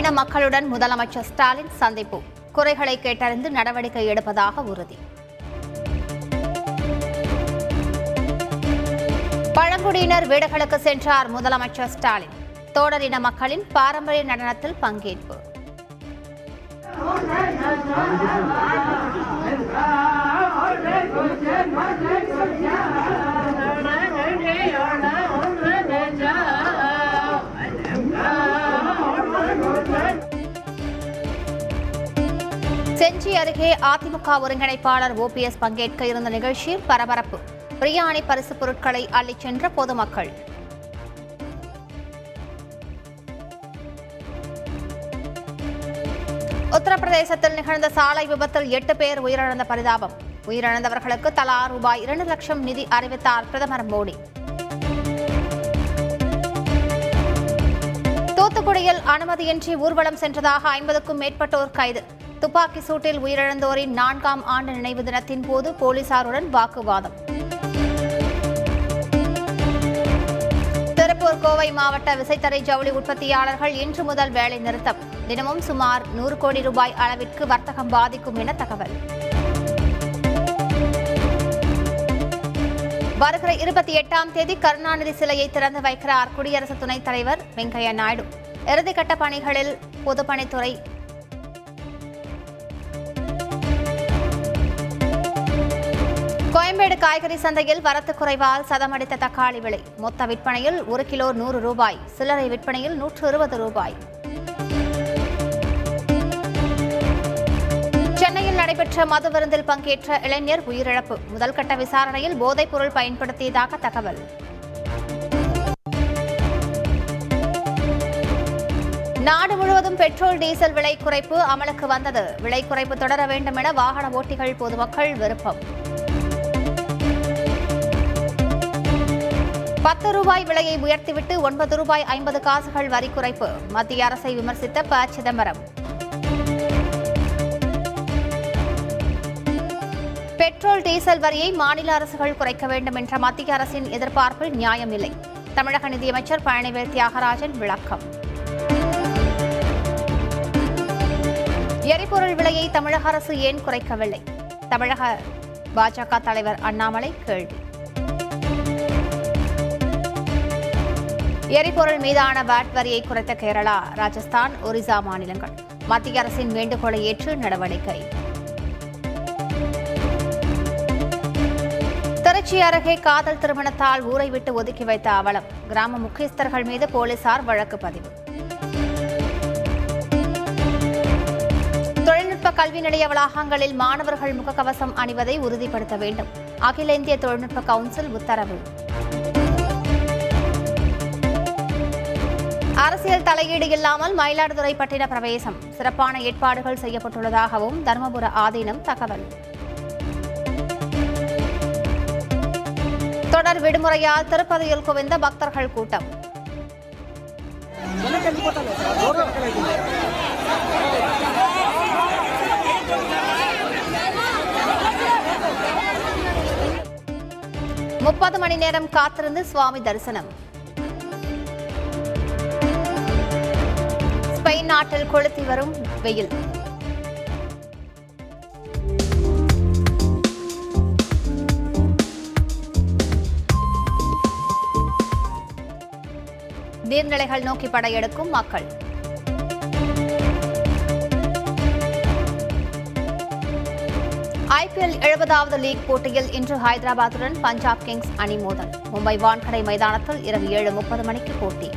இன மக்களுடன் முதலமைச்சர் ஸ்டாலின் சந்திப்பு. குறைகளை கேட்டறிந்து நடவடிக்கை எடுப்பதாக உறுதி. பழங்குடியினர் வீடுகளுக்கு சென்றார் முதலமைச்சர் ஸ்டாலின். தோடர் இன மக்களின் பாரம்பரிய நடனத்தில் பங்கேற்பு. செஞ்சி அருகே அதிமுக ஒருங்கிணைப்பாளர் ஓபிஎஸ் பங்கேற்க இருந்த நிகழ்ச்சியில் பரபரப்பு. பிரியாணி பரிசு பொருட்களை அள்ளிச் சென்ற பொதுமக்கள். உத்தரப்பிரதேசத்தில் நிகழ்ந்த சாலை விபத்தில் எட்டு பேர் உயிரிழந்த பரிதாபம். உயிரிழந்தவர்களுக்கு தலா ரூபாய் இரண்டு லட்சம் நிதி அறிவித்தார் பிரதமர் மோடி. தூத்துக்குடியில் அனுமதியின்றி ஊர்வலம் சென்றதாக ஐம்பதுக்கும் மேற்பட்டோர் கைது. துப்பாக்கி சூட்டில் உயிரிழந்தோரின் நான்காம் ஆண்டு நினைவு தினத்தின் போது போலீசாருடன் வாக்குவாதம். திருப்பூர் கோவை மாவட்ட விசைத்தறை ஜவுளி உற்பத்தியாளர்கள் இன்று முதல் வேலை நிறுத்தம். தினமும் சுமார் நூறு கோடி ரூபாய் அளவிற்கு வர்த்தகம் பாதிக்கும் என தகவல். வருகிற இருபத்தி எட்டாம் தேதி கருணாநிதி சிலையை திறந்து வைக்கிறார் குடியரசு துணைத் தலைவர் வெங்கையா நாயுடு. இறுதிக்கட்ட பணிகளில் பொதுப்பணித்துறை கோயம்பேடு காய்கறி சந்தையில் வரத்து குறைவால் சதமடித்த தக்காளி விலை. மொத்த விற்பனையில் ஒரு கிலோ நூறு ரூபாய். சில்லறை விற்பனையில் நூற்று இருபது ரூபாய். சென்னையில் நடைபெற்ற மது விருந்தில் பங்கேற்ற இளைஞர் உயிரிழப்பு. முதல்கட்ட விசாரணையில் போதைப் பொருள் பயன்படுத்தியதாக தகவல். நாடு முழுவதும் பெட்ரோல் டீசல் விலை குறைப்பு அமலுக்கு வந்தது. விலை குறைப்பு தொடர வேண்டும் என வாகன ஓட்டிகள் பொதுமக்கள் விருப்பம். பத்து ரூபாய் விலையை உயர்த்திவிட்டு ஒன்பது ரூபாய் ஐம்பது காசுகள் வரி குறைப்பு. மத்திய அரசை விமர்சித்த ப. சிதம்பரம். பெட்ரோல் டீசல் வரியை மாநில அரசுகள் குறைக்க வேண்டும் என்ற மத்திய அரசின் எதிர்பார்ப்பில் நியாயமில்லை தமிழக நிதியமைச்சர் பழனிவேல் தியாகராஜன் விளக்கம். எரிபொருள் விலையை தமிழக அரசு ஏன் குறைக்கவில்லை? தமிழக பாஜக தலைவர் அண்ணாமலை கேள்வி. எரிபொருள் மீதான வாட் வரியை குறைத்த கேரளா ராஜஸ்தான் ஒரிசா மாநிலங்கள். மத்திய அரசின் வேண்டுகோளை ஏற்று நடவடிக்கை. திருச்சி அருகே காதல் திருமணத்தால் ஊரை விட்டு ஒதுக்கி வைத்த அவலம். கிராம முக்கியஸ்தர்கள் மீது போலீசார் வழக்கு பதிவு. தொழில்நுட்ப கல்வி நிலைய வளாகங்களில் மாணவர்கள் முகக்கவசம் அணிவதை உறுதிப்படுத்த வேண்டும். அகில இந்திய தொழில்நுட்ப கவுன்சில் உத்தரவு. அரசியல் தலையீடு இல்லாமல் மயிலாடுதுறை பட்டின பிரவேசம். சிறப்பான ஏற்பாடுகள் செய்யப்பட்டுள்ளதாகவும் தருமபுர ஆதீனம் தகவல். தொடர் விடுமுறையால் திருப்பதியில் குவிந்த பக்தர்கள் கூட்டம். முப்பது மணி நேரம் காத்திருந்து சுவாமி தரிசனம். ஸ்பெயின் நாட்டில் கொளுத்தி வரும் வெயில். நீர்நிலைகள் நோக்கி படையெடுக்கும் மக்கள். ஐபிஎல் எழுபதாவது லீக் போட்டியில் இன்று ஹைதராபாத்துடன் பஞ்சாப் கிங்ஸ் அணி மோதல். மும்பை வான்கடை மைதானத்தில் இரவு ஏழு முப்பது மணிக்கு போட்டி.